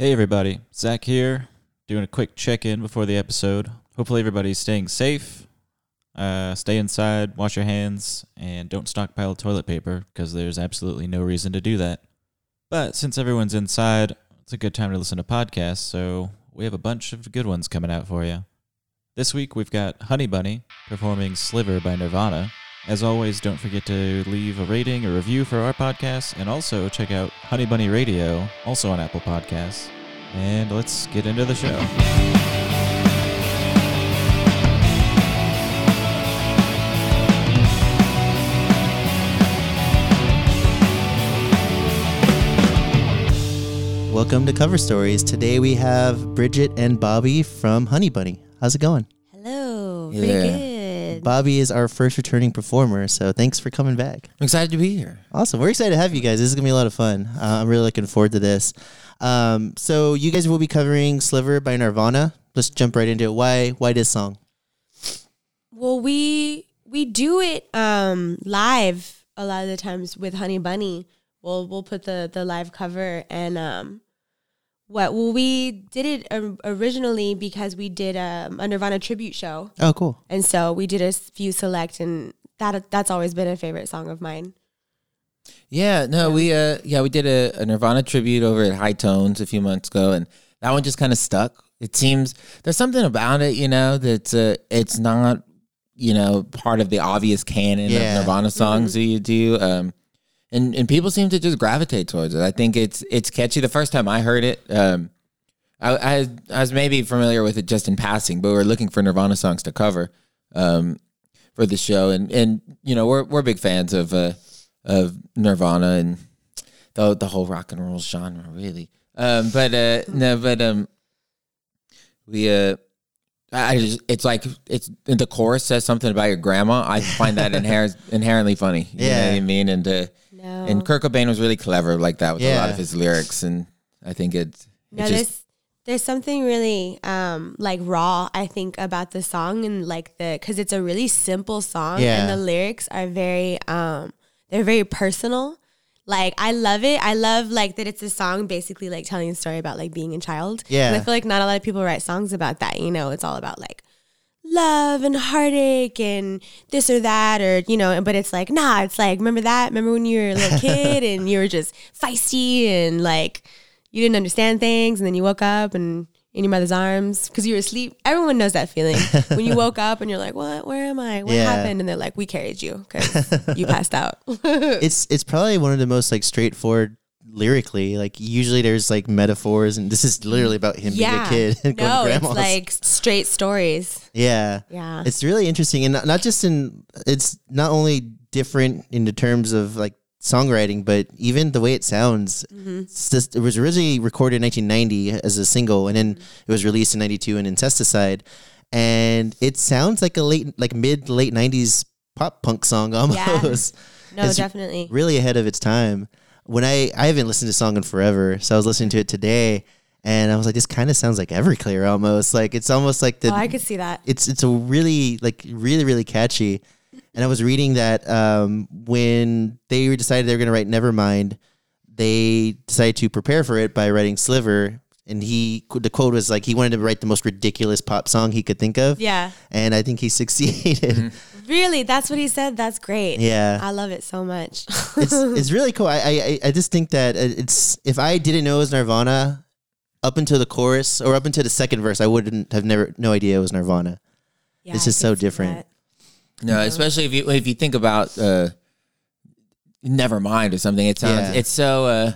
Hey everybody, Zach here, doing a quick check in before the episode. Hopefully everybody's staying safe. Uh, stay inside, wash your hands, and don't stockpile toilet paper because there's absolutely no reason to do that. But since everyone's inside, it's a good time to listen to podcasts, so we have a bunch of good ones coming out for you. This week we've got Honey Bunny performing Sliver by Nirvana. As always, don't forget to leave a rating or review for our podcast, and also check out Honey Bunny Radio, also on Apple Podcasts. And let's get into the show. Welcome to Cover Stories. Today we have Bridget and Bobby from Honey Bunny. How's it going? Hello. Yeah. Good. Bobby is our first returning performer, so thanks for coming back. I'm excited to be here. Awesome. We're excited to have you guys. This is going to be a lot of fun. Uh, I'm really looking forward to this. Um, so you guys will be covering Sliver by Nirvana. Let's jump right into it. Why why this song? Well, we we do it um live a lot of the times with Honey Bunny. We'll we'll put the the live cover and um what well we did it um, originally because we did um, a Nirvana tribute show Oh, cool. and so we did a few select and that that's always been a favorite song of mine. Yeah, no, we uh yeah, we did a, a Nirvana tribute over at High Tones a few months ago and that one just kind of stuck. It seems there's something about it, you know, that's uh it's not, you know, part of the obvious canon Yeah. of Nirvana songs that you do. Um and and people seem to just gravitate towards it. I think it's it's catchy. The first time I heard it, um I, I I was maybe familiar with it just in passing, but we are looking for Nirvana songs to cover um, for the show, and and you know we're we're big fans of uh, of Nirvana and the the whole rock and roll genre, really. Um, but uh, no, but um, we uh. I just, it's like, it's the chorus says something about your grandma. I find that inher- inherently funny. You know Yeah. what I mean? And, uh, No. and Kurt Cobain was really clever like that with a lot of his lyrics. And I think it, it No, just, there's there's something really um like raw I think about the song and like the because it's a really simple song Yeah. and the lyrics are very um they're very personal. Like I love it. I love like that it's a song basically like telling a story about like being a child. Yeah. And I feel like not a lot of people write songs about that. You know, it's all about like love and heartache and this or that or you know but it's like nah it's like remember that? Remember when you were a little kid and you were just feisty and like you didn't understand things and then you woke up and in your mother's arms? Because you were asleep. Everyone knows that feeling. When you woke up and you're like what? Where am i? What Yeah. happened? And they're like we carried you because you passed out. It's it's probably one of the most like straightforward lyrically. Like usually there's like metaphors, and this is literally about him being a kid and going no to it's like straight stories yeah. yeah It's really interesting, and not, not just in. It's not only different in the terms of like songwriting, but even the way it sounds. Mm-hmm. Just, it was originally recorded in 1990 as a single, and then it was released in '92 in Incesticide, and it sounds like a late, like mid late '90s pop punk song almost. no It's definitely really ahead of its time. When I I haven't listened to the song in forever, so I was listening to it today, and I was like, this kind of sounds like Everclear almost. Like it's almost like the oh i could see that. It's it's a really like really really catchy. And i was reading that um, when they decided they were going to write nevermind they decided to prepare for it by writing sliver and he the quote was like he wanted to write the most ridiculous pop song he could think of. Yeah. And i think he succeeded really that's what he said? That's great. Yeah. I love it so much. It's it's really cool. I, I I just think that it's if i didn't know it was nirvana up until the chorus or up until the second verse i wouldn't have never no idea it was nirvana. Yeah, It's I just so could see different. that. No, especially if you if you think about uh, Nevermind or something, it sounds Yeah. it's so uh,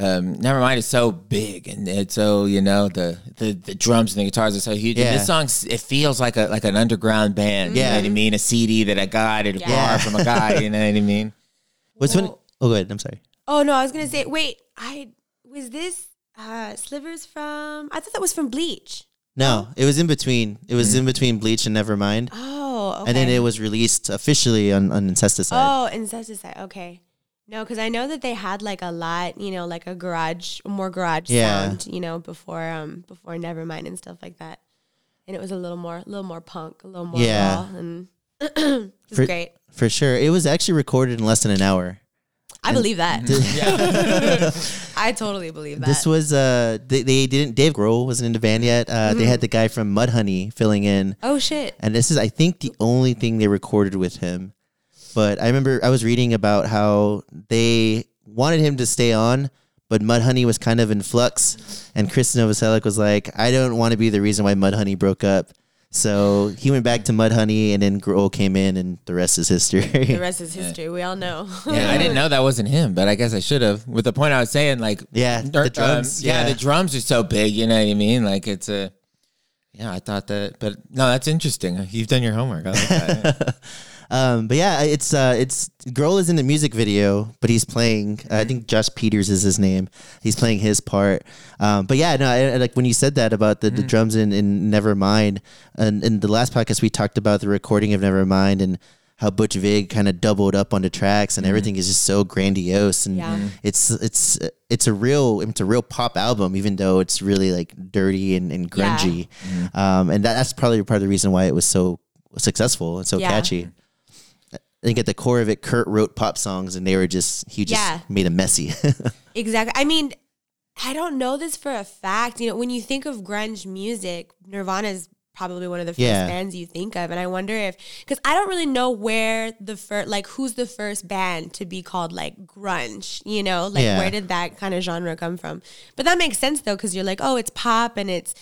um, Nevermind It's so big and it's so you know the, the the drums and the guitars are so huge. Yeah. And this song it feels like a like an underground band. Yeah. you know what I mean. A CD that I got at a Yeah. bar from a guy. You know what I mean. what's when Well- oh go ahead i'm sorry Oh no, I was gonna say, wait, I was this uh slivers from I thought that was from Bleach. No, it was in between. It was in between Bleach and Nevermind, Oh, okay. and then it was released officially on on Incesticide. Oh, Incesticide. Okay. No, because I know that they had like a lot, you know, like a garage, more garage Yeah. sound, you know, before um before Nevermind and stuff like that. And it was a little more, a little more punk, a little more Yeah. raw, and it was For- great. For sure, it was actually recorded in less than an hour. I believe that. Yeah. I totally believe that. This was uh they, they didn't Dave Grohl wasn't in the band yet. Uh, They had the guy from Mudhoney filling in, oh shit. and this is I think the only thing they recorded with him. But I remember I was reading about how they wanted him to stay on, but Mudhoney was kind of in flux, and Chris Novoselic was like, "I don't want to be the reason why Mudhoney broke up." So he went back to Mudhoney, and then Grohl came in, and the rest is history. The rest is history. We all know. Yeah, I didn't know that wasn't him, but I guess I should have. With the point I was saying, like, Yeah, er, the drums, um, yeah. yeah. the drums are so big. You know what I mean? Like, it's a. Yeah, I thought that, but no, that's interesting. You've done your homework. I like that. Um, but yeah, it's uh, it's Grohl is in the music video, but he's playing. Uh, I think Josh Peters is his name. He's playing his part. Um, but yeah, no, I, I- like when you said that about the, the drums in, in Nevermind, and in the last podcast we talked about the recording of Nevermind and how Butch Vig kind of doubled up on the tracks and everything is just so grandiose and Yeah. Mhm. it's it's it's a real it's a real pop album even though it's really like dirty and, and Yeah. grungy um, and that, that's probably part of the reason why it was so successful and so Yeah. catchy I think at the core of it, Kurt wrote pop songs, and they were just he just Yeah. made them messy. Exactly. I mean, I don't know this for a fact. You know, when you think of grunge music, Nirvana is probably one of the first Yeah. bands you think of. And I wonder if, because I don't really know where the first, like, who's the first band to be called like grunge, you know? Like, Yeah. where did that kind of genre come from? But that makes sense though, because you're like, oh, it's pop and it's,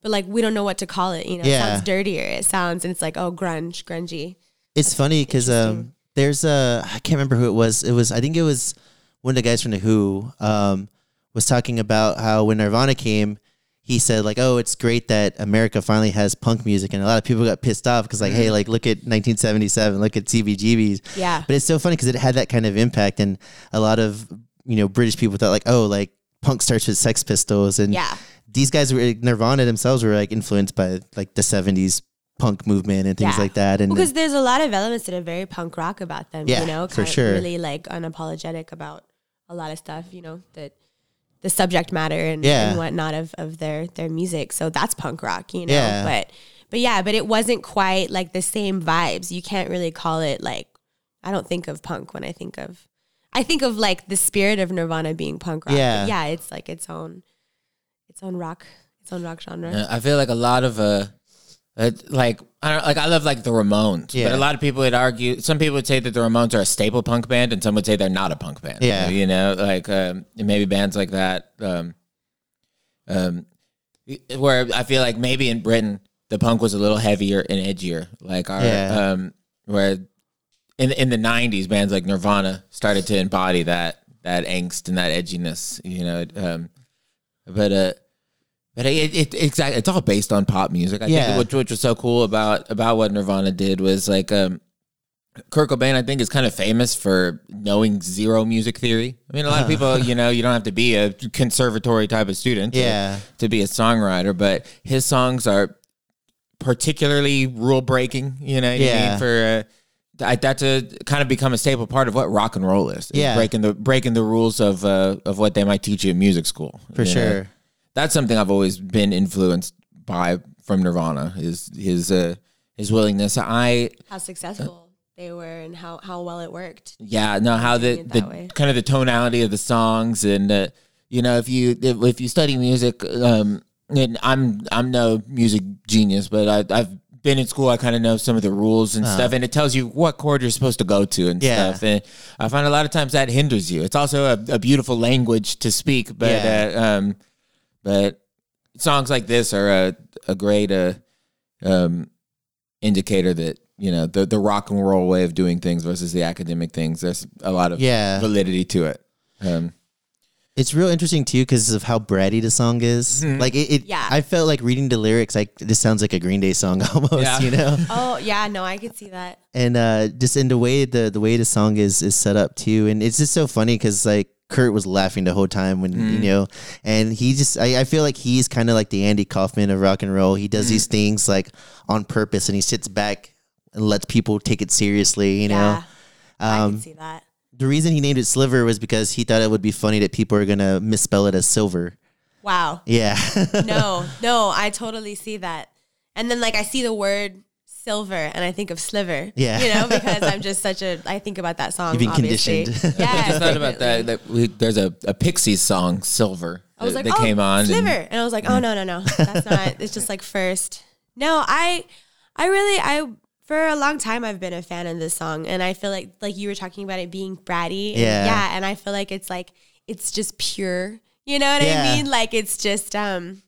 but like, we don't know what to call it, you know? It sounds dirtier. It sounds, and it's like, oh, grunge, grungy. It's funny because um, there's a I can't remember who it was. It was I think it was one of the guys from the Who um, was talking about how when Nirvana came, he said like, "Oh, it's great that America finally has punk music," and a lot of people got pissed off because like, "Hey, like look at 1977, look at CBGBs." Yeah. But it's so funny because it had that kind of impact, and a lot of you know British people thought like, "Oh, like punk starts with Sex Pistols," and Yeah. these guys were Nirvana themselves were like influenced by like the 70s punk movement and things Yeah. like that, and because there's a lot of elements that are very punk rock about them. Yeah, you know, for of sure. Really like unapologetic about a lot of stuff. You know that the subject matter and, Yeah. and whatnot of, of their their music. So that's punk rock. You know, Yeah. but but yeah, but it wasn't quite like the same vibes. You can't really call it like. I don't think of punk when I think of. I think of like the spirit of Nirvana being punk rock. Yeah. Yeah, it's like its own, its own rock, its own rock genre. I feel like a lot of uh, uh like I don't like I love like the Ramones, Yeah. but a lot of people would argue. Some people would say that the Ramones are a staple punk band, and some would say they're not a punk band. Yeah. you know, like um, maybe bands like that. Um, um, where I feel like maybe in Britain the punk was a little heavier and edgier, like our Yeah. um, where in in the '90s bands like Nirvana started to embody that that angst and that edginess. You know, um, but uh. But it, it, exactly, it's all based on pop music. I Yeah. think which, which was so cool about about what Nirvana did was like um, Kurt Cobain. I think is kind of famous for knowing zero music theory. I mean, a lot of people, you know, you don't have to be a conservatory type of student, to- Yeah. to, be a songwriter. But his songs are particularly rule breaking. You know, I Yeah. mean? for uh, I, that's a kind of become a staple part of what rock and roll is. is Yeah. breaking the breaking the rules of uh, of what they might teach you in music school. for sure. know? Sure. that's something I've always been influenced by from Nirvana is his uh, his willingness. I How successful they were and how how well it worked. yeah no how the Doing it that the way. kind of the tonality of the songs and uh, you know if you if, if you study music um and I'm I'm no music genius but I, I've been in school I kind of know some of the rules and stuff and it tells you what chord you're supposed to go to and. Yeah. stuff and I find a lot of times that hinders you. It's also a, a beautiful language to speak but Yeah. uh, um but songs like this are a a great uh, um, indicator that you know the the rock and roll way of doing things versus the academic things. There's a lot of Yeah. validity to it. Um, It's real interesting too because of how bratty the song is. Mm-hmm. Like it, it Yeah. I felt like reading the lyrics. Like this sounds like a Green Day song almost. Yeah. You know. Oh yeah, no, I could see that. and uh just in the way the the way the song is is set up too and it's just so funny because like kurt was laughing the whole time when you know and he just i, I feel like he's kind of like the andy kaufman of rock and roll. He does these things like on purpose and he sits back and lets people take it seriously you know? Yeah, I um could see that. the reason he named it sliver was because he thought it would be funny that people are gonna misspell it as silver. Wow. yeah. No, no, I totally see that. And then like I see the word silver and I think of sliver. Yeah. You know, because I'm just such a I think about that song. You've been obviously. conditioned. Yeah. Just thought about that. that we, there's a, a Pixies song, Silver, I was that, like, that oh, came on. sliver, and- and, I was like, oh no, no, no, that's not. It's just like first. No, I, I really, I for a long time I've been a fan of this song, and I feel like like you were talking about it being bratty. and- Yeah. yeah, and I feel like it's like it's just pure. You know what Yeah. I mean? Like it's just um,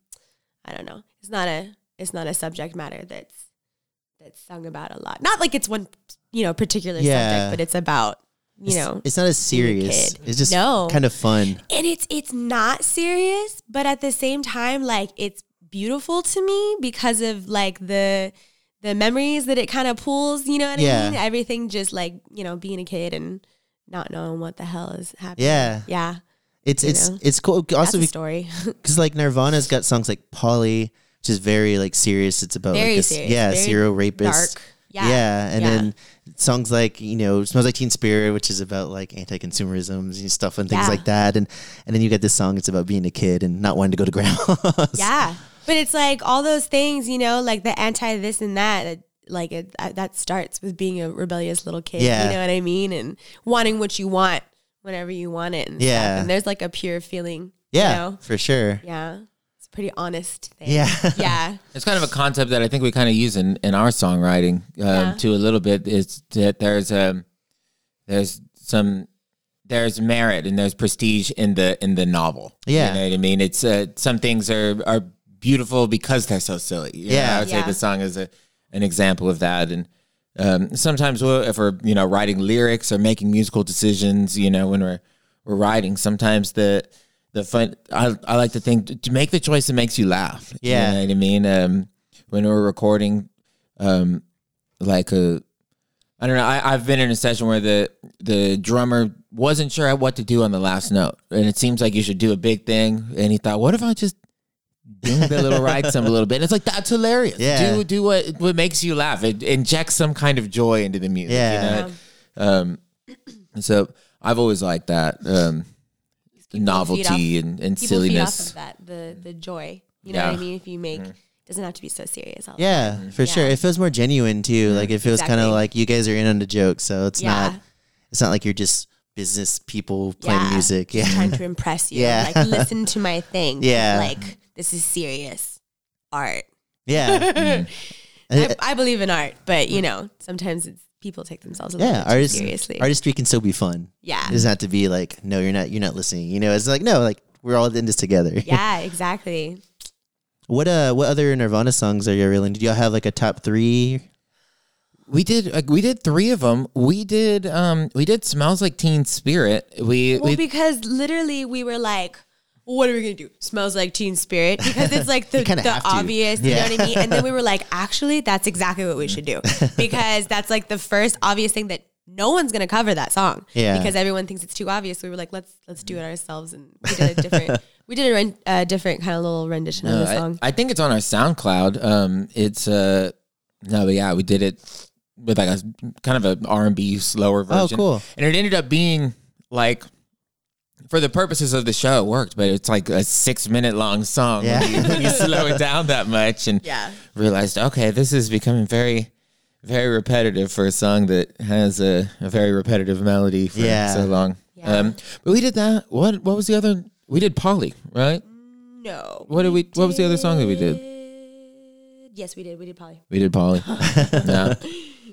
I don't know. It's not a it's not a subject matter that's that's sung about a lot. Not like it's one you know particular Yeah. subject, but it's about you It's- know it's not as serious. kid. It's just No. kind of fun. and it's it's not serious but at the same time like it's beautiful to me because of like the the memories that it kind of pulls you know what Yeah. i mean everything just like you know being a kid and not knowing what the hell is happening Yeah. yeah It's You it's know? it's cool. that's Also, a story because like Nirvana's got songs like Polly, which is very like serious. It's about Very like a, yeah, very serial rapist. dark yeah and Yeah. then songs like you know "Smells Like Teen Spirit," which is about like anti-consumerism and stuff and things Yeah. like that. And and then you get this song; it's about being a kid and not wanting to go to grandma's. yeah but it's like all those things you know like the anti this and that like it that that starts with being a rebellious little kid Yeah. you know what i mean and wanting what you want whenever you want it and stuff. Yeah. and there's like a pure feeling yeah, you know for sure. Yeah. It's a pretty honest thing. Yeah. Yeah. It's kind of a concept that I think we kind of use in, in our songwriting um, Yeah. to a little bit. Is that there's um there's some there's merit and there's prestige in the in the novel. Yeah. you know what I mean. It's uh, some things are are beautiful because they're so silly. You know, Yeah. I would say the song is a an example of that. And um, sometimes we'll, if we're you know writing lyrics or making musical decisions, you know, when we're we're writing, sometimes the the fun I, I like to think to make the choice that makes you laugh. Yeah. you know what I mean. Um, when we're recording, um, like a I don't know. I, I've been in a session where the the drummer wasn't sure what to do on the last note, and it seems like you should do a big thing. And he thought, "What if I just ding the little ride some a little bit?" And it's like that's hilarious. Yeah. Do do what what makes you laugh. It injects some kind of joy into the music. Yeah. You know? Um, so I've always liked that um, novelty feed and, and People feed off silliness. of that, the the joy. You know Yeah. what I mean? If you make mm-hmm. doesn't have to be so serious. all the Yeah, for sure. It feels more genuine too. Mm-hmm. Like it feels kind of like you guys are in on the joke, so it's Yeah. not it's not like you're just business people playing Yeah. music. Just Yeah. trying to impress you. Yeah. Like listen to my thing. Yeah. Like this is serious art. Yeah. Mm-hmm. I, I believe in art, but you mm. know, sometimes it's people take themselves a little yeah, bit too artist, seriously. artistry can still be fun. yeah. It doesn't have to be like, no, you're not you're not listening. You know, it's like no, like we're all in this together. yeah, exactly. What uh what other Nirvana songs are you really Did y'all have like a top three? We did like, we did three of them. We did um we did smells like Teen Spirit. We Well, we because literally we were like, what are we gonna do? Smells like Teen Spirit because it's like the, the have to. obvious, you Yeah. know what I mean? And then we were like, actually, that's exactly what we should do because that's like the first obvious thing that no one's gonna cover that song. Yeah. because everyone thinks it's too obvious. We were like, let's let's do it ourselves, and we did a different, we did a ren- a different kind of little rendition of the I- song. I, think it's on our SoundCloud. Um, it's uh, no, but yeah, we did it with like a kind of an R and B slower version. Oh, version. cool. And it ended up being like, for the purposes of the show, it worked. But it's like a six minute long song Yeah. when, you, you slow it down that much, and Yeah. realized, okay, this is becoming very, very repetitive for a song that has a, a very repetitive melody for Yeah. so long. Yeah. Um, but we did that. What what was the other? We did Polly, right? No. What did we? What was the other song that we did? Yes, we did. We did Polly. We did Polly. yeah.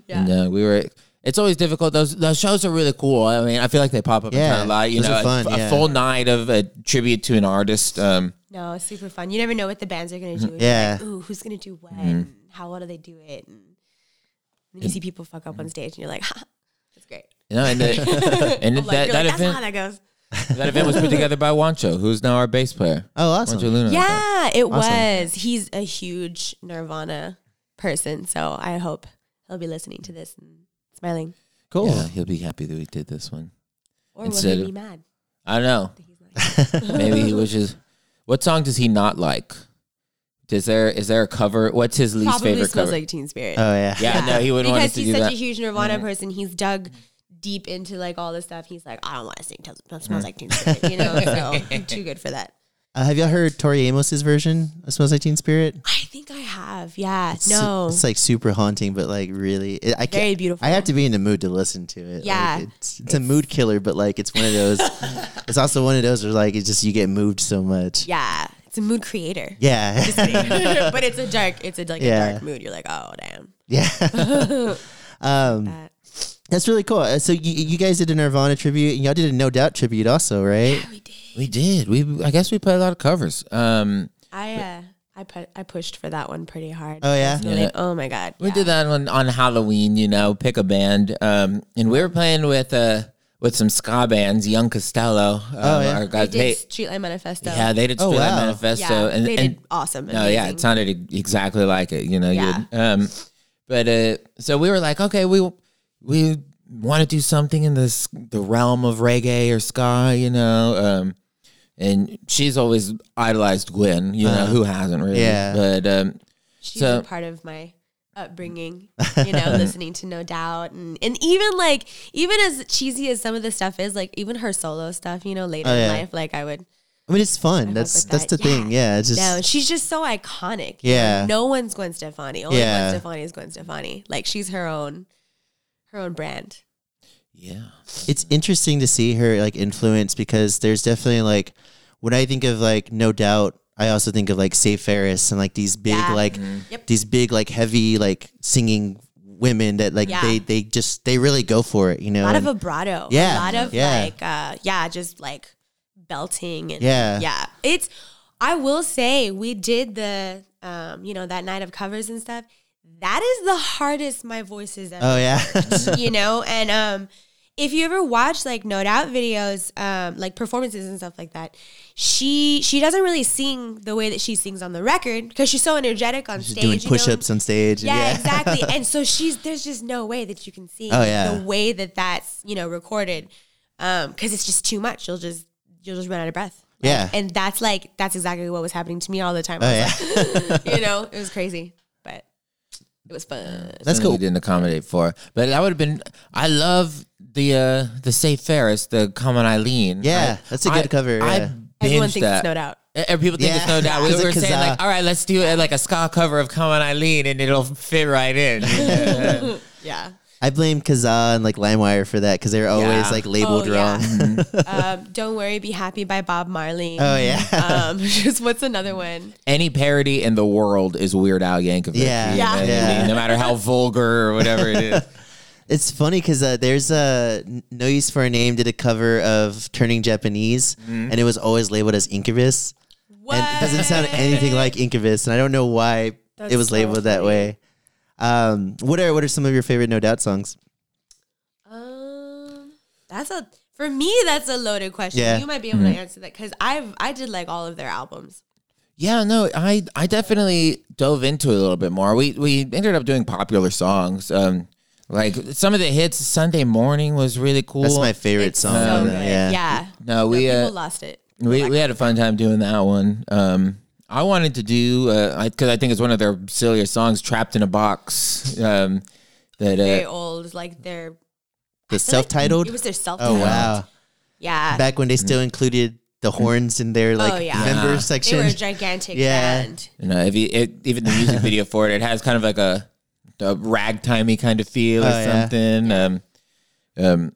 Yeah. No, we were. It's always difficult. Those those shows are really cool. I mean, I feel like they pop up Yeah, kind of a lot. You those know, are fun, a, a full night of a tribute to an artist. Um, No, it's super fun. You never know what the bands are gonna do. You're Yeah. Like, Ooh, who's gonna do what? Mm-hmm. How well do they do it? And then you see people fuck up on stage, and you're like, ha, that's great. you know, and, the, and I'm like, that, that like, event, that's event how that goes. that event was put together by Wancho, who's now our bass player. Oh, awesome. Wancho Luna. Yeah, it Awesome. was. He's a huge Nirvana person, so I hope he'll be listening to this and smiling. Cool. Yeah, he'll be happy that we did this one. Or Instead will he be mad? I don't know. that he's not? Maybe he wishes. What song does he not like? Is there is there a cover? What's his least Probably favorite smells cover? like Teen Spirit. Oh yeah. yeah, no, he wouldn't want us because to he's such that. a huge Nirvana person. He's dug deep into like all this stuff. He's like, I don't want to sing. Tells smells mm-hmm. like Teen Spirit, you know. So I'm too good for that. Uh, have y'all heard Tori Amos's version of "Smells Like Teen Spirit"? I think I have. Yeah. It's, no. it's like super haunting, but like really, it, I Very beautiful. I have to be in the mood to listen to it. Like, Yeah. it's, it's a mood killer, but like it's one of those. it's also one of those where like it's just you get moved so much. yeah. It's a mood creator. Yeah, but it's a dark. It's a like Yeah. a dark mood. You're like, oh damn. yeah. um, That. that's really cool. Uh, So you, you guys did a Nirvana tribute, and y'all did a No Doubt tribute also, right? Yeah, We did. We did. We I guess we played a lot of covers. Um, I uh, I put I pushed for that one pretty hard. Oh, yeah? Personally. Yeah. Oh my god. we yeah. did that one on Halloween. You know, pick a band. Um, and we were playing with uh with some ska bands. Young Costello. Um, Oh, yeah. our They did they, Streetlight Manifesto. yeah, they did Oh, wow. Manifesto, Yeah, and they and did awesome. No, yeah, it sounded exactly like it. You know, Yeah. would, um, but uh, so we were like, okay, we we want to do something in this the realm of reggae or ska, you know. Um, and she's always idolized Gwen, you know, Uh-huh. who hasn't really? Yeah. But um, She's So- a part of my upbringing, you know, listening to No Doubt and and even like even as cheesy as some of the stuff is, like even her solo stuff, you know, later Oh, in life, like I would I mean, it's fun. fuck That's with that's the that. thing. Yeah, it's just no, she's just so iconic. you Yeah. know? No one's Gwen Stefani. Only Yeah. Gwen Stefani is Gwen Stefani. Like she's her own her own brand. yeah, it's interesting to see her like influence because there's definitely like when I think of like No Doubt, I also think of like Save Ferris and like these big Yeah. like Yep. these big like heavy like singing women that like Yeah. they they just they really go for it, you know. A lot of vibrato. Yeah, A lot of yeah. like uh yeah, just like belting and Yeah. Yeah. It's I will say we did the um, you know, that night of covers and stuff. That is the hardest my voice has ever oh yeah. you know and um if you ever watch like no doubt videos um like performances and stuff like that she she doesn't really sing the way that she sings on the record because she's so energetic on She's stage doing you push-ups on stage. and yeah, exactly and so she's there's just no way that you can see Oh, yeah. the way that that's you know recorded um because it's just too much you'll just you'll just run out of breath Like, Yeah. and that's like that's exactly what was happening to me all the time Oh yeah. like, you know it was crazy but it was fun That's something cool. We didn't accommodate for, but that would have been. I love the uh the Save Ferris, the Come On Eileen. Yeah, I- that's a good I- cover, I everyone thinks that. it's no doubt E- People think it's Yeah. no doubt. We Is it were 'cause, saying uh, like, all right, let's do uh, like a ska cover of "Come on, Eileen," and it'll fit right in. Yeah. yeah I blame Kazaa and like LimeWire for that because they're always Yeah. like labeled Oh, yeah. wrong. um, Don't Worry, Be Happy by Bob Marley. oh yeah. Um, just what's another one? Any parody in the world is Weird Al Yankovic. Yeah. You Yeah. know what I Yeah. No matter how vulgar or whatever it is. It's funny because uh, there's a No Use for a Name did a cover of Turning Japanese, Mm-hmm. and it was always labeled as Incubus. What? And it doesn't sound anything like Incubus, and I don't know why That's it was so labeled that way. Um, what are what are some of your favorite No Doubt songs? Um, that's a for me. That's a loaded question. Yeah. You might be able to answer that because I've I did like all of their albums. Yeah, no, I I definitely dove into it a little bit more. We we ended up doing popular songs. Um, like some of the hits. Sunday morning was really cool. That's my favorite It's song. so on good. Yeah. yeah. No, we people uh, lost it. we we had a fun time doing that one. Um, I wanted to do uh, because I, think it's one of their sillier songs, "Trapped in a Box." Um, that Very uh, old, like their The I feel like self-titled. It was their self-titled. oh wow! Yeah. Back when they still included the horns in their like Oh, yeah. member Yeah. they were a gigantic Yeah. band. you know, if you, it, even the music video for it, it has kind of like a, a ragtimey kind of feel or Oh, yeah. something. Um, um,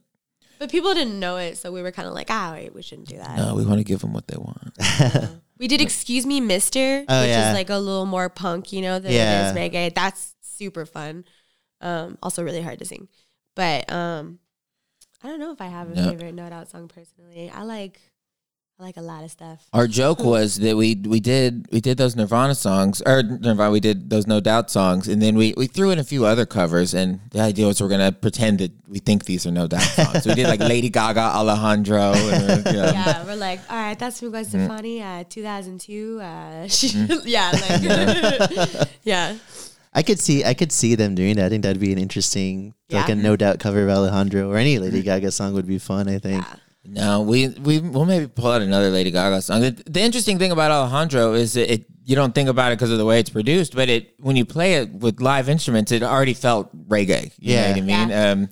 But people didn't know it, so we were kind of like, ah, wait, we shouldn't do that. no, we want to give them what they want. We did Excuse Me, Mister, Oh, which yeah. is like a little more punk, you know, than Yeah. it is reggae. That's super fun. Um, also really hard to sing. But um I don't know if I have a No. favorite No Doubt song personally. I like I like a lot of stuff. Our joke was that we we did we did those Nirvana songs or Nirvana we did those No Doubt songs and then we we threw in a few other covers and the idea was we're gonna pretend that we think these are No Doubt songs. so we did like Lady Gaga, Alejandro. And, yeah. Yeah, we're like, all right, that's from Gwen Mm-hmm. Stefani, uh, 2002. Uh, she, yeah, like, yeah. I could see I could see them doing that. I think that'd be an interesting, like a no doubt cover of Alejandro or any Lady Gaga song would be fun. I think. No, we we will maybe pull out another Lady Gaga song. The, the interesting thing about Alejandro is that it you don't think about it because of the way it's produced, but it when you play it with live instruments, it already felt reggae. You know Yeah. what I mean? Um,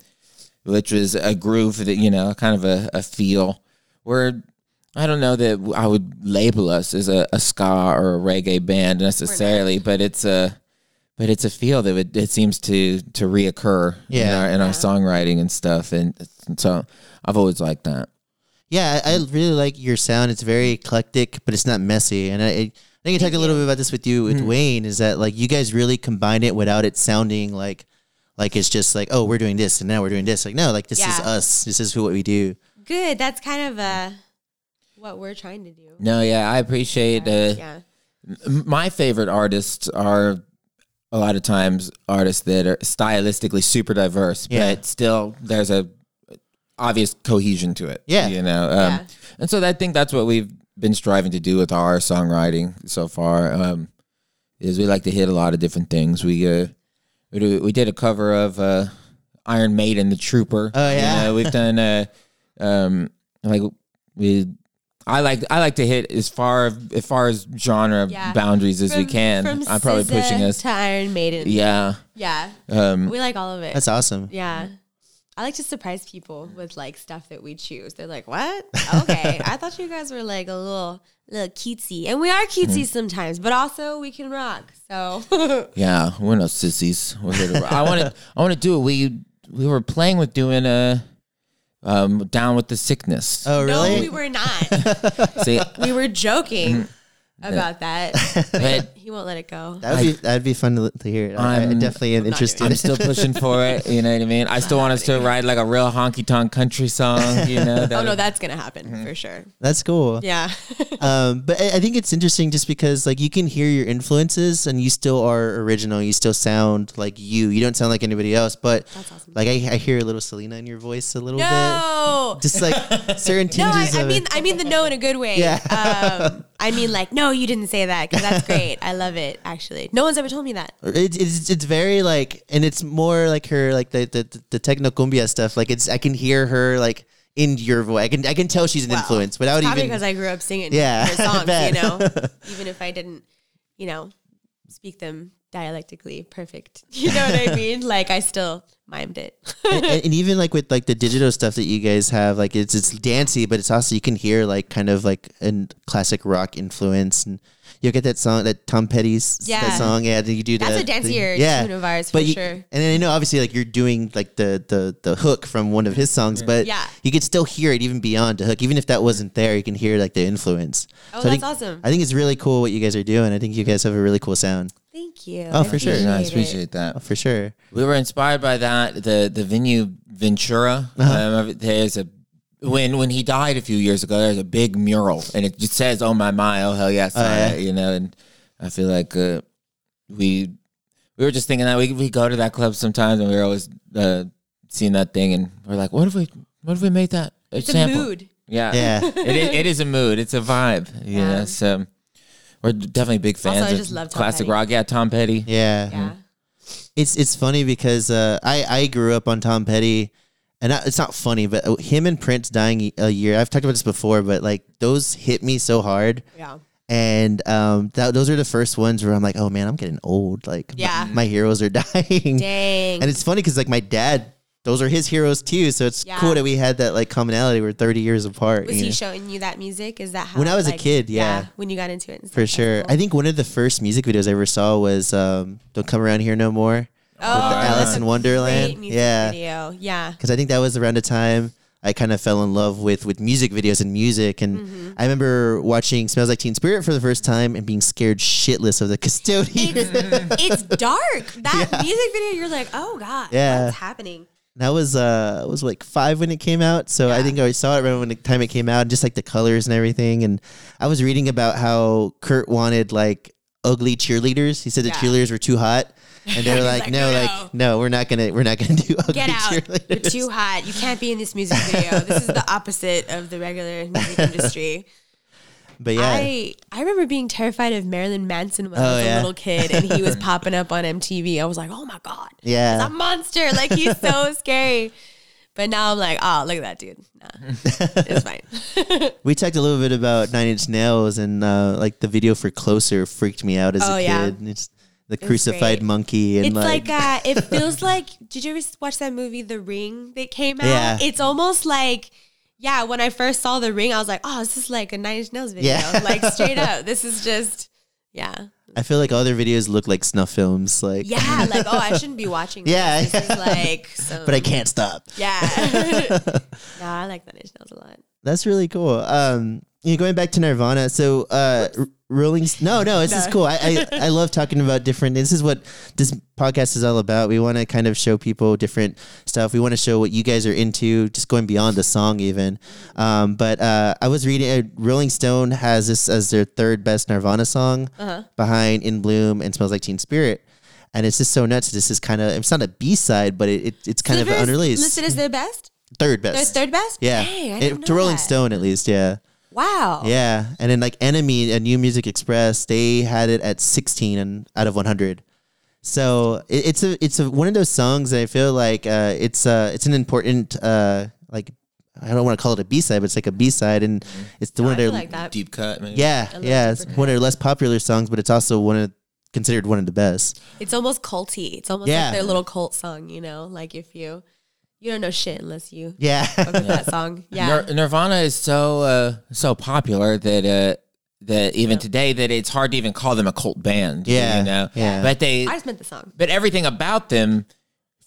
which was a groove that you know, kind of a, a feel. Where I don't know that I would label us as a, a ska or a reggae band necessarily, but it's a but it's a feel that it, it seems to to reoccur in Yeah. our, in our Yeah. songwriting and stuff, and so I've always liked that. Yeah, I, I really like your sound. It's very eclectic, but it's not messy. And I, I think I talked a little bit about this with you with Wayne. Is that like you guys really combine it without it sounding like like it's just like oh we're doing this and now we're doing this. Like no, like this is us. This is who what we do. Good. That's kind of uh, what we're trying to do. No, yeah, I appreciate. Uh, yeah. my favorite artists are a lot of times artists that are stylistically super diverse, Yeah. but still there's a obvious cohesion to it. Yeah. you know, um, Yeah. and so I think that's what we've been striving to do with our songwriting so far. Um, is we like to hit a lot of different things. We uh, we, do, we did a cover of uh, Iron Maiden, the Trooper. Oh, yeah. You know, we've done uh, um, like we. I like I like to hit as far as far as genre Yeah. boundaries as we can. From I'm probably SZA pushing us. to Iron Maiden. Yeah. Yeah. Um, We like all of it. That's awesome. yeah. I like to surprise people with like stuff that we choose. They're like, "What? Okay, I thought you guys were like a little, little cutesy, and we are cutesy sometimes, but also we can rock." So yeah, we're no sissies. We're here to, I want to I want to do it. We we were playing with doing a um, down with the sickness. Oh really? no, we were not. See, we were joking about that. but He won't let it go. that would be that'd be fun to, to hear. I, I I'm- definitely am not interested. I'm still pushing for it. You know what I mean? I still want us to write like a real honky tonk country song. You know? Oh no, that's gonna happen for sure. That's cool. Yeah. um, but I I think it's interesting just because like you can hear your influences and you still are original. You still sound like you. You don't sound like anybody else. But That's awesome. like I, I hear a little Selena in your voice a little no. bit. Just like certain No, I, I of mean, it. I mean the no in a good way. Yeah. Um, I mean, like, no, you didn't say that because that's great. I love it. Actually, no one's ever told me that. It, it's it's very like, and it's more like her like the the the techno cumbia stuff. Like it's I can hear her like in your voice. I can I can tell she's an Well, influence without Probably even. because I grew up singing Yeah, her songs. You know, even if I didn't, you know, speak them dialectically perfect. You know what I mean? Like I still mimed it. and, and even like with like the digital stuff that you guys have, like it's it's dancey, but it's also you can hear like kind of like a classic rock influence, and you get that song that Tom Petty's Yeah. that song, yeah. that You do that. That's the, a dancier the- yeah. tune of ours for But you, sure. and then I know obviously like you're doing like the the the hook from one of his songs, but Yeah. you could still hear it even beyond the hook, even if that wasn't there, you can hear like the influence. Oh, I that's think, awesome. I think it's really cool what you guys are doing. I think you guys have a really cool sound, Thank you. Oh, I for sure. appreciate Nice, it. appreciate that. oh, for sure. We were inspired by that. The the venue Ventura. Um, there's a when when he died a few years ago. There's a big mural, and it just says "Oh my my, oh hell yes," yeah. I- you know. And I feel like uh, we we were just thinking that we we go to that club sometimes, and we are always uh, seeing that thing, and we're like, "What if we what if we made that a It's a mood. Yeah, Yeah. it, is, it is a mood. It's a vibe. You Yeah. know, so we're definitely big fans Also, I of just love Tom classic Petty. rock. Yeah, Tom Petty. Yeah. Yeah. It's it's funny because uh, I I grew up on Tom Petty, and it's not funny, but uh, him and Prince dying a year. I've talked about this before, but like those hit me so hard, Yeah. and um, that, those are the first ones where I'm like, oh man, I'm getting old. Like, my- Yeah. my, heroes are dying, Dang. and it's funny because like my dad, those are his heroes too. So it's Yeah. cool that we had that like commonality. We're 30 years apart. was he know? showing you that music? Is that how When I was a kid, yeah. When you got into it, For sure. cool. I think one of the first music videos I ever saw was um, "Don't Come Around Here No More." Oh, the Alice in Wonderland. Yeah. Video. Yeah. because I think that was around the time I kind of fell in love with with music videos and music. And Mm-hmm. I remember watching "Smells Like Teen Spirit" for the first time and being scared shitless of the custodian. It's, it's dark. That music video, you're like, oh god, Yeah. what's happening? that was uh was like five when it came out, so I think I saw it around when the time it came out, just like the colors and everything. And I was reading about how Kurt wanted like ugly cheerleaders. He said the Yeah. cheerleaders were too hot. And they were He's like, like, no, "No." like, no, we're not gonna, we're not gonna do ugly Get out. You're too hot. You can't be in this music video. this is the opposite of the regular music industry. but yeah, I I remember being terrified of Marilyn Manson when I Oh, was yeah. a little kid and he was popping up on MTV. I was like, oh my God. Yeah. He's a monster. Like he's so scary. But now I'm like, oh, look at that dude. Nah, it's fine. We talked a little bit about Nine Inch Nails and uh, like the video for Closer freaked me out as Oh, a yeah. kid. It's the crucified great. monkey and it's like, like, uh, it feels like. Did you ever watch that movie, The Ring, that came out? Yeah. It's almost like, yeah. When I first saw The Ring, I was like, oh, this is like a Nine Inch Nails video. Yeah. like straight up, this is just Yeah. I feel like all their videos look like snuff films. Like, Yeah. Like, oh, I shouldn't be watching. this. Yeah. This is like, so. but I can't stop. Yeah. no, I like Nine Inch Nails a lot. That's really cool. Um, you know, going back to Nirvana. So, uh, R- Rolling. No, no, this is cool. I, I I love talking about different. This is what this podcast is all about. We want to kind of show people different stuff. We want to show what you guys are into, just going beyond the song, even. Um, but uh, I was reading. Uh, Rolling Stone has this as their third best Nirvana song, Uh-huh. behind "In Bloom" and "Smells Like Teen Spirit." And it's just so nuts. This is kind of it's not a B side, but it, it it's kind of unreleased. Listed as their best? third best. Their third best? Yeah, Dang, I didn't to know Rolling that. Stone at least. Yeah. Wow. Yeah, and then like NME and New Music Express, they had it at 16 and out of 100. So it, it's a it's a one of those songs that I feel like uh, it's uh it's an important uh like I don't want to call it a B side, but it's like a B side, and it's the Oh, one I of their like that. Deep cut, maybe. yeah yeah it's Deeper one of their less popular songs, but it's also one of considered one of the best. It's almost culty. It's almost Yeah. like their little cult song, you know? Like if you you don't know shit unless you Yeah, that song. Yeah. Nir- Nirvana is so uh, so popular that uh, that even today that it's hard to even call them a cult band. Yeah, you know. yeah. But they, I just meant the song. but everything about them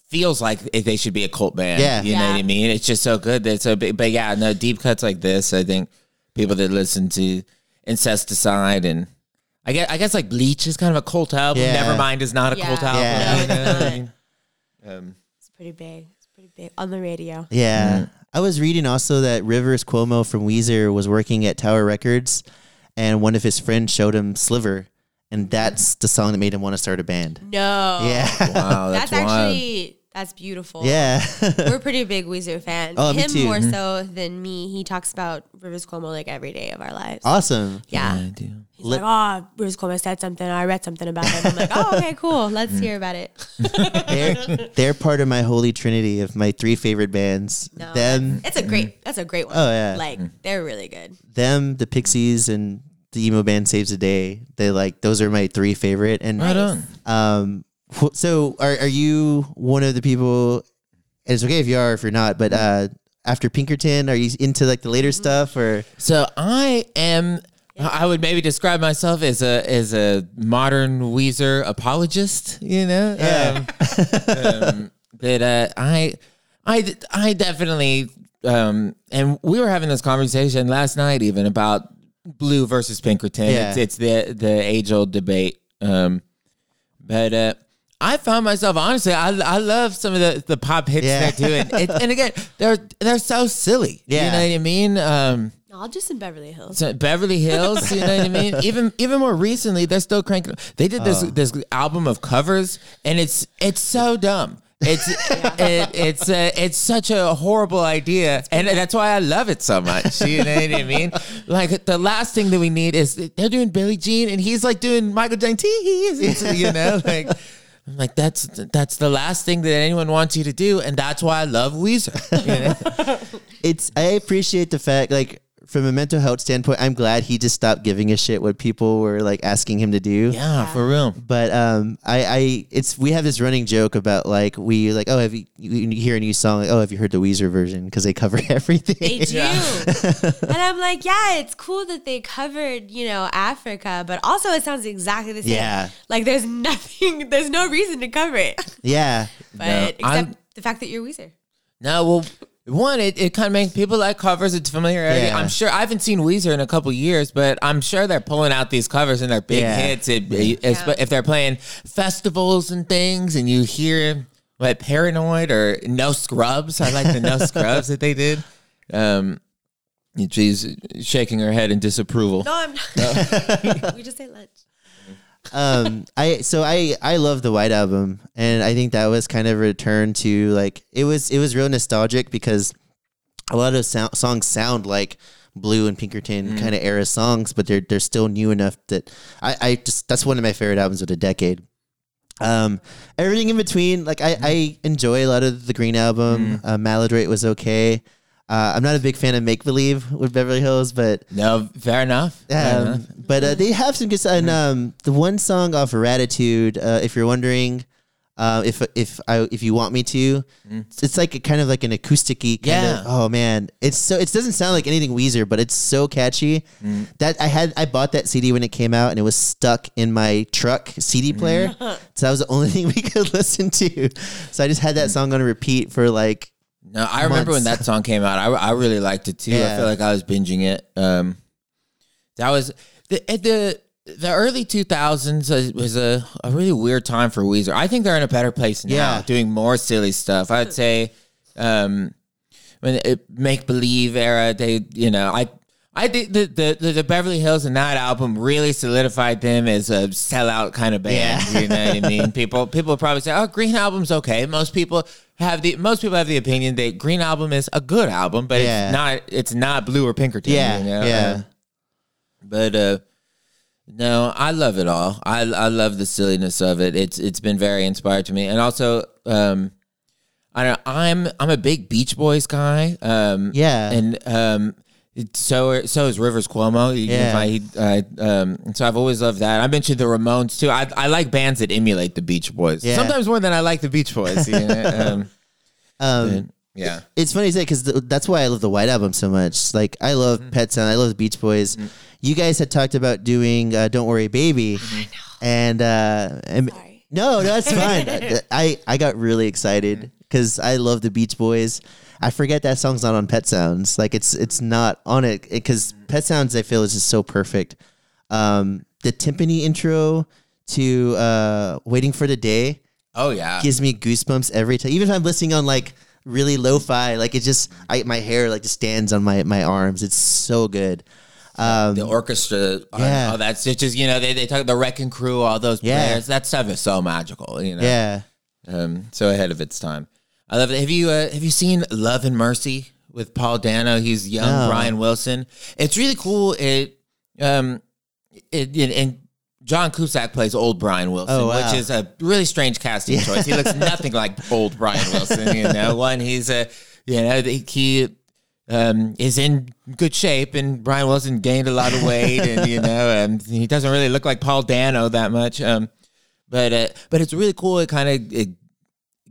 feels like they should be a cult band. Yeah. you know Yeah. what I mean. It's just so good that it's so big. But yeah, no deep cuts like this. I think people that listen to Incesticide and. I guess, I guess like Bleach is kind of a cult album. Yeah. Nevermind is not a Yeah. cult album. Yeah. No, you know what I mean? Um, It's pretty big. It's pretty big on the radio. Yeah. Mm. I was reading also that Rivers Cuomo from Weezer was working at Tower Records and one of his friends showed him Sliver and that's the song that made him want to start a band. No. Yeah. wow, that's, That's, actually that's beautiful. Yeah. We're pretty big Weezer fans. Oh, me Him too. more Mhm. so than me. He talks about Rivers Cuomo like every day of our lives. awesome. yeah. I do. He's like, oh, Rivers Cuomo said something. I read something about him. I'm like, oh, okay, cool. Let's Mm. hear about it. They're they're part of my holy trinity of my three favorite bands. No, them It's a great. That's a great one. Oh, yeah. Like they're really good. them, the Pixies and the emo band Saves the Day. They like those are my three favorite and Right on. Um, wh- so are are you one of the people? And it's okay if you are, if you're not. But uh, after Pinkerton, are you into like the later Mm-hmm. stuff or? So I am. I would maybe describe myself as a as a modern Weezer apologist. You know, Yeah. um, um, that uh, I I I definitely. Um, and we were having this conversation last night, even about Blue versus Pinkerton. Yeah. It's, it's the the age old debate. Um, but uh, I found myself honestly, I, I love some of the, the pop hits Yeah. they're doing, it, and again, they're they're so silly. Yeah. you know what I mean. Um, All just in Beverly Hills. so Beverly Hills, you know what I mean? Even even more recently, they're still cranking. They did this this album of covers, and it's it's so dumb. It's it, it's uh, it's such a horrible idea, and that's why I love it so much. You know what I mean? Like the last thing that we need is they're doing Billie Jean, and he's like doing Michael Jackson. He is, you know, like. I'm like that's that's the last thing that anyone wants you to do, and that's why I love Weezer. You know? It's I appreciate the fact like from a mental health standpoint, I'm glad he just stopped giving a shit what people were like asking him to do. yeah, for real. But um, I, I, it's we have this running joke about like we like oh have you, you hear a new song like oh have you heard the Weezer version because they cover everything. They do. and I'm like, yeah, it's cool that they covered, you know, Africa, but also it sounds exactly the same. Yeah. Like there's nothing, there's no reason to cover it. yeah, But No, except I'm- the fact that you're Weezer. No, well, one, it, it kind of makes people like covers. It's familiarity. Yeah. I'm sure I haven't seen Weezer in a couple years, but I'm sure they're pulling out these covers and they're big Yeah. hits. It, it's- If they're playing festivals and things, and you hear what Paranoid or No Scrubs, I like the No Scrubs that they did. Um, she's shaking her head in disapproval. No, I'm not. we just ate lunch. Um i so i i love the white album and i think that was kind of a return to like it was it was real nostalgic because a lot of sound, songs sound like blue and pinkerton kind of era songs but they're they're still new enough that i i just that's one of my favorite albums of the decade. Um everything in between like i i enjoy a lot of the green album. Uh, maladroit was okay uh, I'm not a big fan of Make Believe with Beverly Hills, but No, fair enough. Fair enough. um, but uh, they have some good. And um, the one song off of Raditude, uh, if you're wondering, Uh, if if I if you want me to, it's like a kind of like an acousticy kind Yeah. of. Oh man, it's so it doesn't sound like anything Weezer, but it's so catchy. That I had I bought that CD when it came out, and it was stuck in my truck CD player, so that was the only thing we could listen to. So I just had that song on repeat for like No, I remember when that song came out. I, I really liked it too. I Yeah. feel like I was binging it. Um, that was the the the early two thousands was a, a really weird time for Weezer. I think they're in a better place now, Yeah. doing more silly stuff. I'd say, um, when it make believe era, they you know I. I think the, the, the, the Beverly Hills and that album really solidified them as a sellout kind of band. Yeah. You know what I mean? People people probably say, "Oh, Green album's okay." Most people have the most people have the opinion that Green album is a good album, but Yeah. it's not. It's not Blue or Pinkerton. yeah you know? yeah. Uh, but uh, no, I love it all. I I love the silliness of it. It's it's been very inspired to me, and also um, I don't. I'm I'm a big Beach Boys guy. Um, Yeah. and um. It- So so is Rivers Cuomo. You Yeah. find- he- I, um, so I've always loved that. I mentioned the Ramones too. I, I like bands that emulate the Beach Boys. Yeah. Sometimes more than I like the Beach Boys. You know? um, Um, but, yeah. it's funny to say because that's why I love the White Album so much. Like I love Mm-hmm. Pet Sound, I love the Beach Boys. You guys had talked about doing uh, "Don't Worry, Baby," and uh, and Sorry. no, no, that's fine. I I got really excited because I love the Beach Boys. I forget that song's not on Pet Sounds. Like it's it's not on it because Pet Sounds I feel is just so perfect. Um, the timpani intro to uh, "Waiting for the Day." Oh yeah. gives me goosebumps every time. Even if I'm listening on like really lo-fi, like it just I my hair like just stands on my my arms. It's so good. Um, the orchestra, Yeah. yeah. all that's it's just you know they they talk the wrecking crew, all those Yeah. players. That stuff is so magical, you know. yeah. Um, so ahead of its time. I love it. Have you uh, have you seen Love and Mercy with Paul Dano? He's young No. Brian Wilson. It's really cool. It um it, it and John Cusack plays old Brian Wilson, Oh, wow. which is a really strange casting choice. He looks nothing like old Brian Wilson. You know, one he's a you know he um, is in good shape, and Brian Wilson gained a lot of weight, and you know, um, he doesn't really look like Paul Dano that much. Um, but uh, but it's really cool. It kind of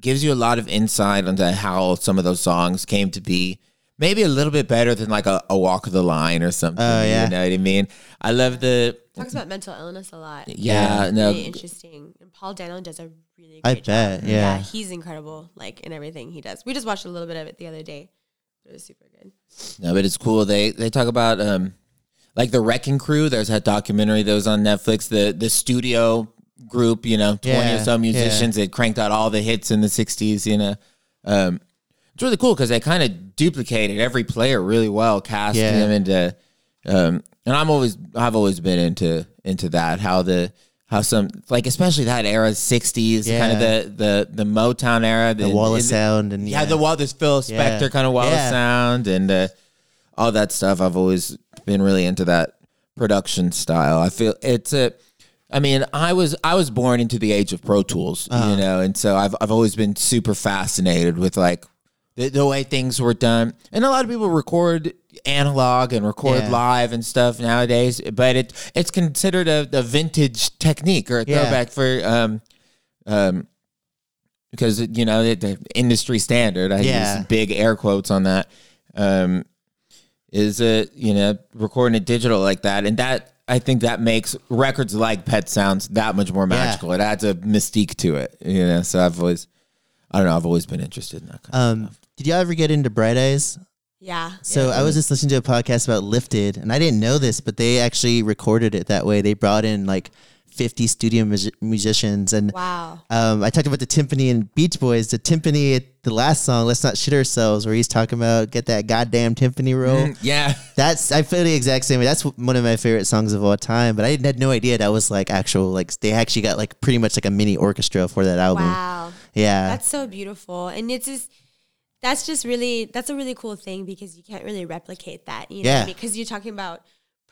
gives you a lot of insight into how some of those songs came to be. Maybe a little bit better than like a, a Walk of the Line or something. Oh, yeah. You know what I mean? I love the Talks about mental illness a lot. yeah, no really interesting. And Paul Dano does a really great I job. bet, yeah. he's incredible, like in everything he does. We just watched a little bit of it the other day. It was super good. No, but it's cool. They they talk about um like the Wrecking Crew. There's that documentary that was on Netflix. The the studio group, you know, twenty Yeah, or so musicians that cranked out all the hits in the '60s. You know, um, it's really cool because they kind of duplicated every player really well, cast Yeah. him into. Um, and I'm always I've always been into into that how the how some like especially that era '60s kind of the the the Motown era The wall of sound and yeah, the wall, this Phil Spector Yeah. kind of wall Yeah. sound and uh, all that stuff. I've always been really into that production style. I feel it's a. I mean, I was I was born into the age of Pro Tools, Uh-huh. you know, and so I've I've always been super fascinated with like the, the way things were done. And a lot of people record analog and record Yeah. live and stuff nowadays, but it it's considered a, a vintage technique or a Yeah. throwback for um um because you know the, the industry standard. I Yeah. use big air quotes on that. Um, is it you know recording it digital like that, and that I think that makes records like Pet Sounds that much more magical. It adds a mystique to it, you know. So I've always, I don't know, I've always been interested in that kind of Um, did y'all ever get into Bright Eyes? Yeah. So I was just listening to a podcast about Lifted, and I didn't know this, but they actually recorded it that way. They brought in like 50 studio mus- musicians, and Wow. um, I talked about the timpani and Beach Boys. The timpani at the last song, "Let's Not Shit Ourselves," where he's talking about get that goddamn timpani roll. Mm, yeah, That's I feel the exact same way. That's one of my favorite songs of all time. But I had no idea that was like actual like they actually got like pretty much like a mini orchestra for that album. Wow. Yeah, That's so beautiful. And it's just that's just really that's a really cool thing because you can't really replicate that, you know, Yeah. because you're talking about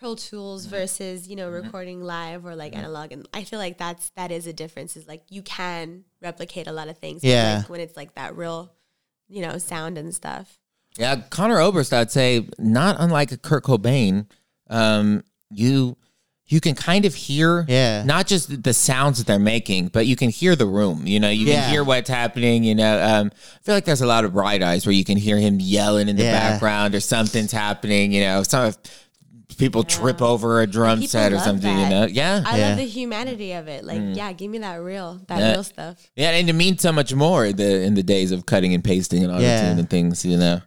Pro Tools versus, you know, recording live or like analog and I feel like that's that is a difference is like you can replicate a lot of things Yeah. like, when it's like that real, you know, sound and stuff. yeah. Conor Oberst, I'd say, not unlike Kurt Cobain, um, you you can kind of hear Yeah. not just the sounds that they're making, but you can hear the room. You know, you Yeah. can hear what's happening. You know, um, I feel like there's a lot of bright eyes where you can hear him yelling in the Yeah. background or something's happening. You know, some people trip over a drum People set or love something. You know, yeah, I Yeah. love the humanity of it. Like, yeah, give me that real, that Yeah. real stuff. yeah, and it means so much more in the in the days of cutting and pasting and auto Yeah. tune and things. You know,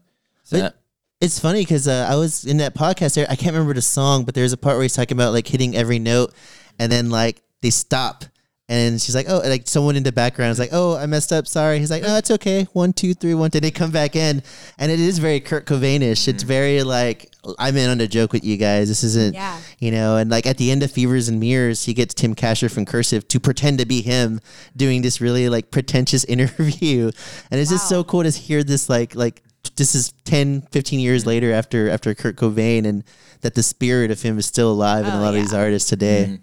so, But- It's funny because uh, I was in that podcast there. I can't remember the song, but there's a part where he's talking about like hitting every note, and then like they stop, and she's like, "Oh," like someone in the background is like, "Oh, I messed up. Sorry." He's like, "No, it's okay. One, two, three, one. one." Then they come back in, and it is very Kurt Cobainish. It's very like I'm in on a joke with you guys. This isn't, Yeah. you know. And like at the end of Fevers and Mirrors, he gets Tim Kasher from Cursive to pretend to be him doing this really like pretentious interview, and it's just so cool to hear this like like this is 10 15 years later after after Kurt Cobain and that the spirit of him is still alive in a Oh, lot of these artists today. Mm-hmm.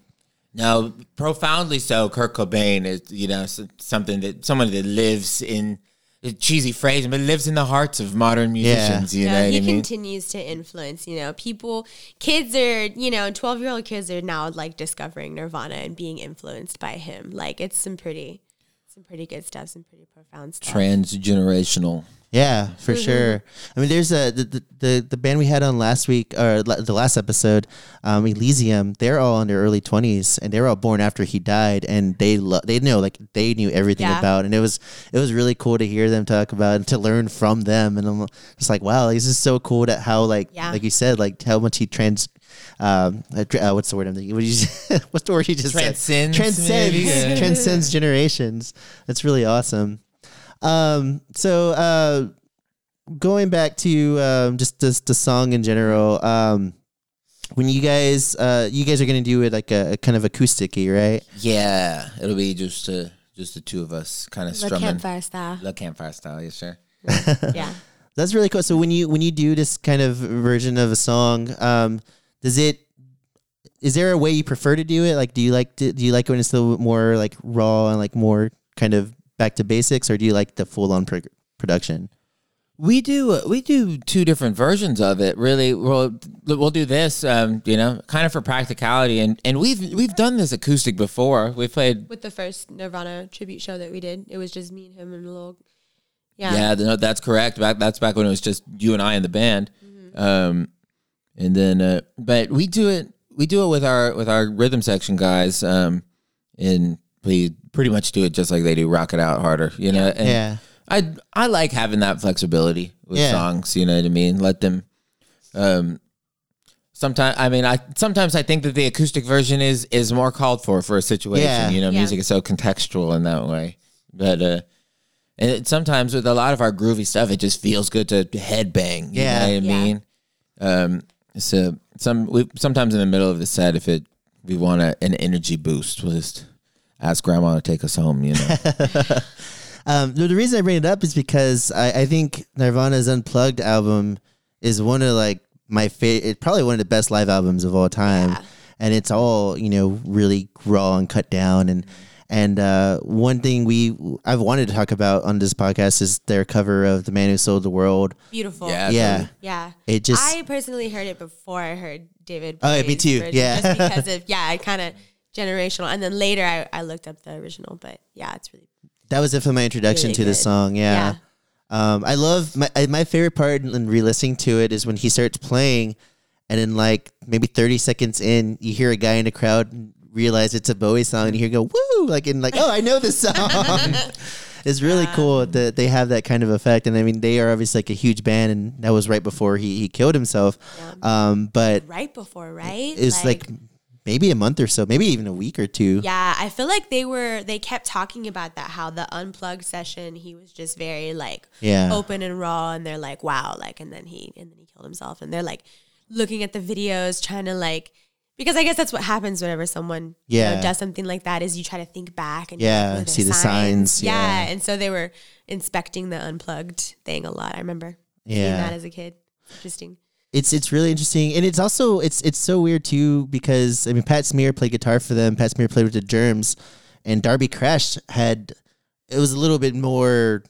No, profoundly so. Kurt Cobain is, you know, something that someone that lives in a cheesy phrase, but lives in the hearts of modern musicians. You No, know what he I mean? continues to influence, you know, people, kids are, you know, 12 year old kids are now like discovering Nirvana and being influenced by him. Like it's some pretty, some pretty good stuff, some pretty profound stuff. Transgenerational. Yeah, for Mm-hmm. sure. I mean, there's a the, the the the band we had on last week or la- the last episode, um, Elysium. They're all in their early 20s and they were all born after he died, and they lo- they know like they knew everything Yeah. about, and it was it was really cool to hear them talk about and to learn from them. And I'm just like, wow, this is so cool that how like Yeah. like you said like how much he trans. Um, uh, uh, what's the word I'm thinking? What you say? what's the word you just Transcends, said? Transcends, maybe? Yeah. transcends generations. That's really awesome. Um, so uh, going back to um, just this, the song in general, um, when you guys uh, you guys are gonna do it like a, a kind of acousticy, right? Yeah, it'll be just uh, just the two of us kind of The strumming. campfire style. The campfire style, yes, sir. yeah. That's really cool. So when you when you do this kind of version of a song, um, does it is there a way you prefer to do it? Like, do you like to, do you like when it's a little bit more like raw and like more kind of back to basics, or do you like the full on pro- production? We do we do two different versions of it. Really, we'll we'll do this, um, you know, kind of for practicality, and and we've we've done this acoustic before. We played, With the first Nirvana tribute show that we did, it was just me and him and a little, yeah. yeah, no, that's correct. Back that's back when it was just you and I in the band, um, and then uh, but we do it we do it with our with our rhythm section guys, um, and we pretty much do it just like they do, rock it out harder, you know. And yeah, I I like having that flexibility with Yeah. songs. You know what I mean? Let them. Um, sometimes I mean I sometimes I think that the acoustic version is is more called for for a situation. Yeah. You know, Yeah. music is so contextual in that way. But uh, and it, sometimes with a lot of our groovy stuff, it just feels good to headbang. You Yeah. know what I Yeah. mean? Um, so some we, sometimes in the middle of the set, if it we want a, an energy boost, we'll just ask grandma to take us home. You know. Um, the, the reason I bring it up is because I, I think Nirvana's Unplugged album is one of like my favorite. It's probably one of the best live albums of all time, Yeah. and it's all you know really raw and cut down. And and uh, one thing we I've wanted to talk about on this podcast is their cover of "The Man Who Sold the World." Beautiful. Yeah. Yeah. Yeah. it just I personally heard it before I heard David. Oh, yeah, me too. version, Yeah. Just because of, yeah, I kind of generational. And then later I, I looked up the original, but yeah, it's really, that was it for my introduction Really to this good. song. Yeah. Um, I love my my favorite part in re-listening to it is when he starts playing, and then like maybe thirty seconds in, you hear a guy in the crowd and realize it's a Bowie song, and you hear go woo like and like oh I know this song. it's really cool that they have that kind of effect, and I mean they are obviously like a huge band, and that was right before he he killed himself. Um, but right before, right? it's like, maybe a month or so, maybe even a week or two. Yeah, I feel like they were they kept talking about that how the unplugged session he was just very like Yeah. open and raw and they're like wow like and then he and then he killed himself and they're like looking at the videos trying to like because I guess that's what happens whenever someone you know, does something like that is you try to think back and Yeah, like, see the signs, Yeah. yeah. and so they were inspecting the unplugged thing a lot. I remember seeing Yeah. that as a kid. Interesting. it's it's really interesting and it's also it's it's so weird too because I mean Pat Smear played guitar for them. Pat Smear played with the Germs, and Darby Crash had it was a little bit more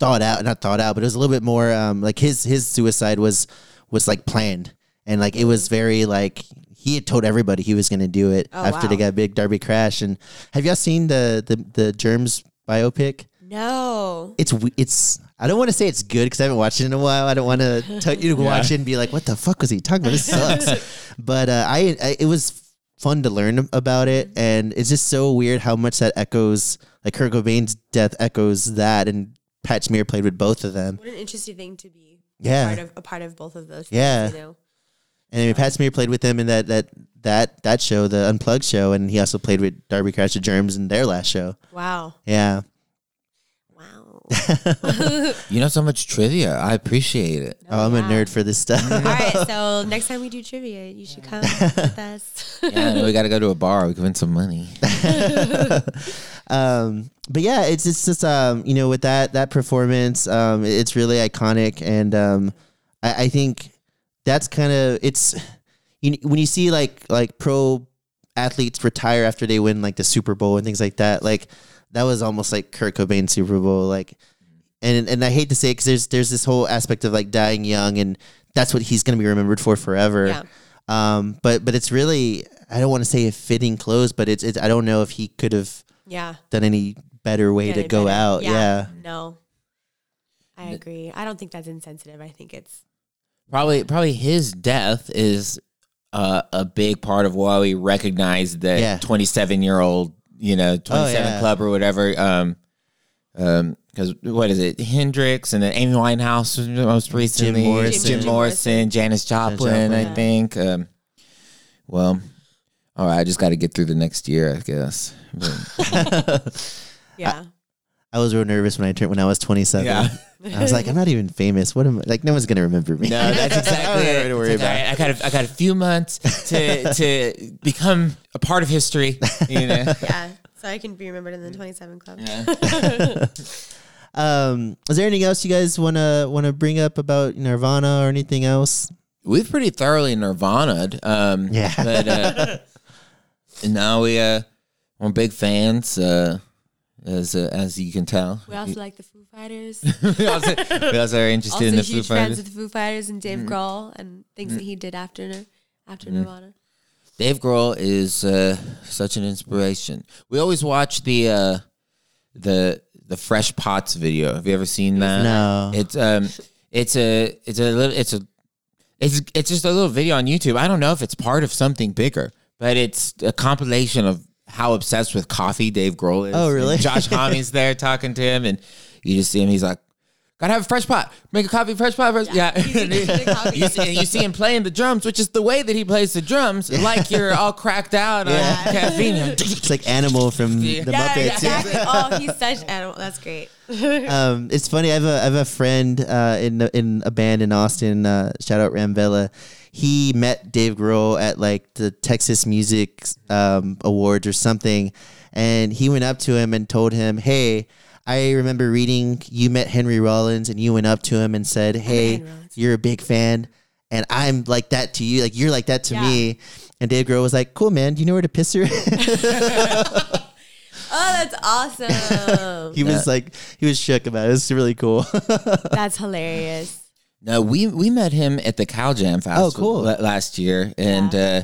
thought out, not thought out, but it was a little bit more um like his his suicide was was like planned and like it was very like he he had told everybody he was going to do it Oh, after they wow. got big Darby Crash. And have y'all seen the the the Germs biopic? No. It's it's. I don't want to say it's good because I haven't watched it in a while. I don't want to tell you to watch it and be like, "What the fuck was he talking about? This sucks." but uh, I, I, it was fun to learn about it, and it's just so weird how much that echoes. Like Kurt Cobain's death echoes that, and Pat Smear played with both of them. What an interesting thing to be Yeah. part of a part of both of those. Yeah. Things, you know? And I Pat Smear played with them in that that that that show, the Unplugged show, and he also played with Darby Crash the Germs in their last show. Wow. Yeah. Wow. You know so much trivia. I appreciate it. Oh, I'm a nerd for this stuff. All right. So next time we do trivia, you should come with us. Yeah, we got to go to a bar. We can win some money. um, but yeah, it's it's just um, you know, with that that performance, um, it's really iconic, and um, I, I think that's kind of it's you kn- when you see like like pro athletes retire after they win like the Super Bowl and things like that, like that was almost like Kurt Cobain's Super Bowl, like. And, and I hate to say it because there's there's this whole aspect of like dying young and that's what he's gonna be remembered for forever. Yeah. Um, but but it's really I don't want to say a fitting close, but it's, it's I don't know if he could have yeah. done any better way Get to go better. out. Yeah. No. I agree. I don't think that's insensitive. I think it's Probably, probably his death is uh, a big part of why we recognize that Yeah. 27 year old, you know, 27 yeah. club or whatever. Um, um, because what is it? Hendrix and then Amy Winehouse was most recently. Morrison. Jim Jim Morrison, Morrison. Janis Joplin, I Joplin. think. Um, well, all right, I just got to get through the next year, I guess. But, yeah. I was real nervous when I turned when I was 27. Yeah. I was like, I'm not even famous. What am I like? No one's gonna remember me. No, that's exactly I don't it. worry like, about. I, I got a, I got a few months to to become a part of history. You know. yeah. So I can be remembered in the 27 Club. Um, is there anything else you guys wanna wanna bring up about Nirvana or anything else? We've pretty thoroughly Nirvana'd. Um, Yeah. But uh, and now we uh, we're big fans. Uh, as uh, as you can tell, We also like the Foo Fighters. we, also, we also are interested also in the Foo huge fans Fighters. of the Foo Fighters and Mm-hmm. Dave Grohl and things that he did after Nir- after Nirvana. Dave Grohl is uh, such an inspiration. We always watch the uh, the the Fresh Pots video. Have you ever seen that? No. It's um, it's a it's a little it's a it's it's just a little video on YouTube. I don't know if it's part of something bigger, but it's a compilation of how obsessed with coffee Dave Grohl is. Oh, really? And Josh Homme's there talking to him, and you just see him. He's like. Gotta have a fresh pot. Make a coffee, fresh pot. Fresh. Yeah. He's addicted you, see, and you see him playing the drums, which is the way that he plays the drums, like you're all cracked out Yeah. on caffeine. It's like Animal from the Yeah, Muppets. exactly. oh, he's such animal. That's great. um, it's funny. I have a I have a friend uh, in in a band in Austin. Uh, shout out Ramvella. He met Dave Grohl at like the Texas Music um, Awards or something, and he went up to him and told him, "Hey, I remember reading you met Henry Rollins, and you went up to him and said, "Hey, you're a big fan." And I'm like that to you, like you're like that to Yeah. me. And Dave Grohl was like, "Cool, man. Do you know where to piss her?" Oh, that's awesome. he was like, he was shook about it. It's really cool. that's hilarious. No, we we met him at the Cal Jam Festival Oh, cool. last year, and uh,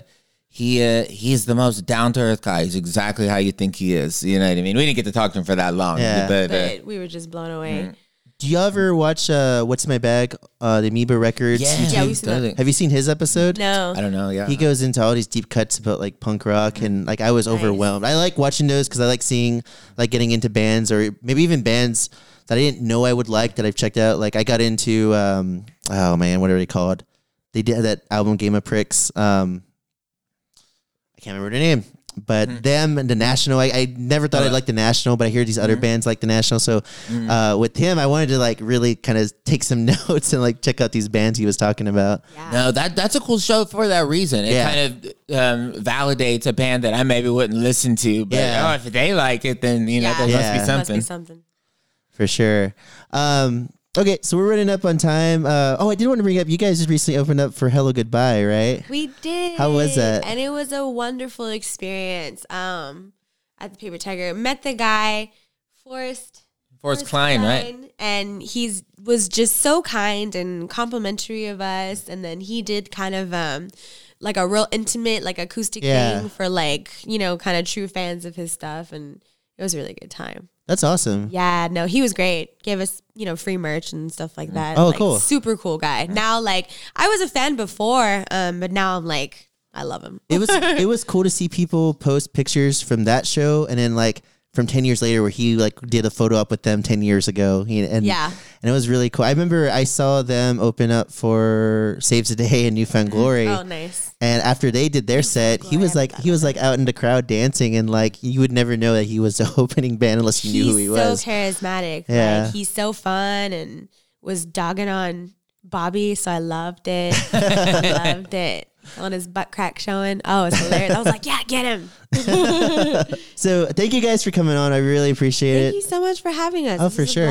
he uh, he's the most down to earth guy. He's exactly how you think he is. You know what I mean? We didn't get to talk to him for that long, Yeah. but, uh, But we were just blown away. Do you ever watch uh, What's in My Bag, uh, the Amoeba Records? yeah, Yeah, we he seen that. Have you seen his episode? No. I don't know. Yeah, He goes into all these deep cuts about like punk rock and like I was overwhelmed. I like watching those because I like seeing like getting into bands or maybe even bands that I didn't know I would like that I've checked out. Like I got into um, oh man, what are they called? They did that album Game of Pricks. Um, I can't remember the name. But them and the National, I, I never thought Oh, I'd like the National, but I hear these other bands like the National. So uh, with him, I wanted to like really kind of take some notes and like check out these bands he was talking about. Yeah. No, that that's a cool show for that reason. It Yeah. kind of um, validates a band that I maybe wouldn't listen to, but Yeah. oh, if they like it, then you know Yeah. there Yeah. must be Must something. be something. For sure. Um, okay, so we're running up on time. Uh, oh, I did want to bring up you guys just recently opened up for Hellogoodbye, right? We did. How was that? And it was a wonderful experience. Um, at the Paper Tiger, met the guy, Forrest. Forrest Kline, right? And he's was just so kind and complimentary of us. And then he did kind of um, like a real intimate, like acoustic Yeah. thing for like you know kind of true fans of his stuff, and it was a really good time. That's awesome. Yeah, no, he was great. Gave us, you know, free merch and stuff like that. Oh, Like, cool. Super cool guy. Now, like, I was a fan before, um, but now I'm like, I love him. It was it was cool to see people post pictures from that show, and then like from ten years later, where he like did a photo up with them ten years ago. And Yeah. and it was really cool. I remember I saw them open up for Saves the Day and New Found Glory. Oh, nice. And after they did their set, he was like he was like out in the crowd dancing, and like you would never know that he was the opening band unless you He's knew who he so was. So charismatic. Yeah. Like, he's so fun and was dogging on Bobby, so I loved it. I loved it. On his butt crack showing. Oh, it's hilarious. I was like, yeah, get him. So thank you guys for coming on. I really appreciate Thank it. Thank you so much for having us. Oh, This for sure.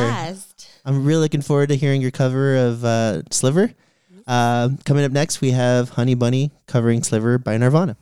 I'm really looking forward to hearing your cover of uh, Sliver. Um, coming up next, we have Honey Bunny covering Sliver by Nirvana.